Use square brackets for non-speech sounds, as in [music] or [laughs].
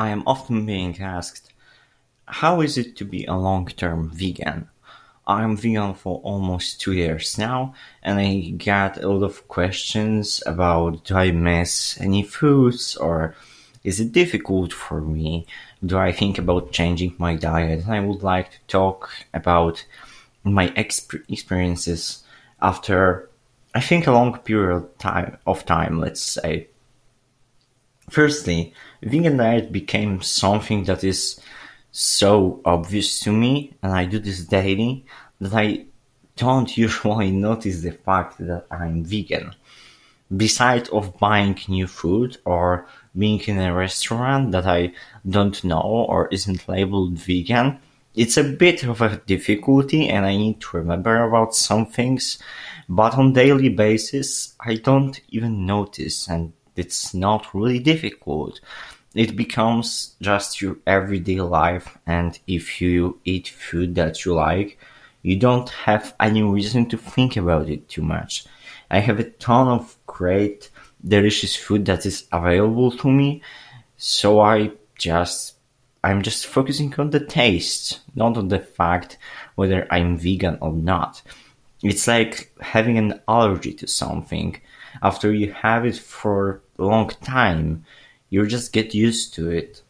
I am often being asked, how is it to be a long-term vegan? I'm vegan for almost two years now, and I get a lot of questions about do I miss any foods or is it difficult for me? Do I think about changing my diet? I would like to talk about my exp- experiences after, I think, a long period of time, let's say. Firstly, vegan diet became something that is so obvious to me, and I do this daily, that I don't [laughs] usually notice the fact that I'm vegan. Besides of buying new food or being in a restaurant that I don't know or isn't labeled vegan, it's a bit of a difficulty and I need to remember about some things, but on daily basis, I don't even notice and it's not really difficult. It becomes just your everyday life and if you eat food that you like, you don't have any reason to think about it too much. I have a ton of great delicious food that is available to me, so I just I'm just focusing on the taste, not on the fact whether I'm vegan or not. It's like having an allergy to something. After you have it for long time, you just get used to it.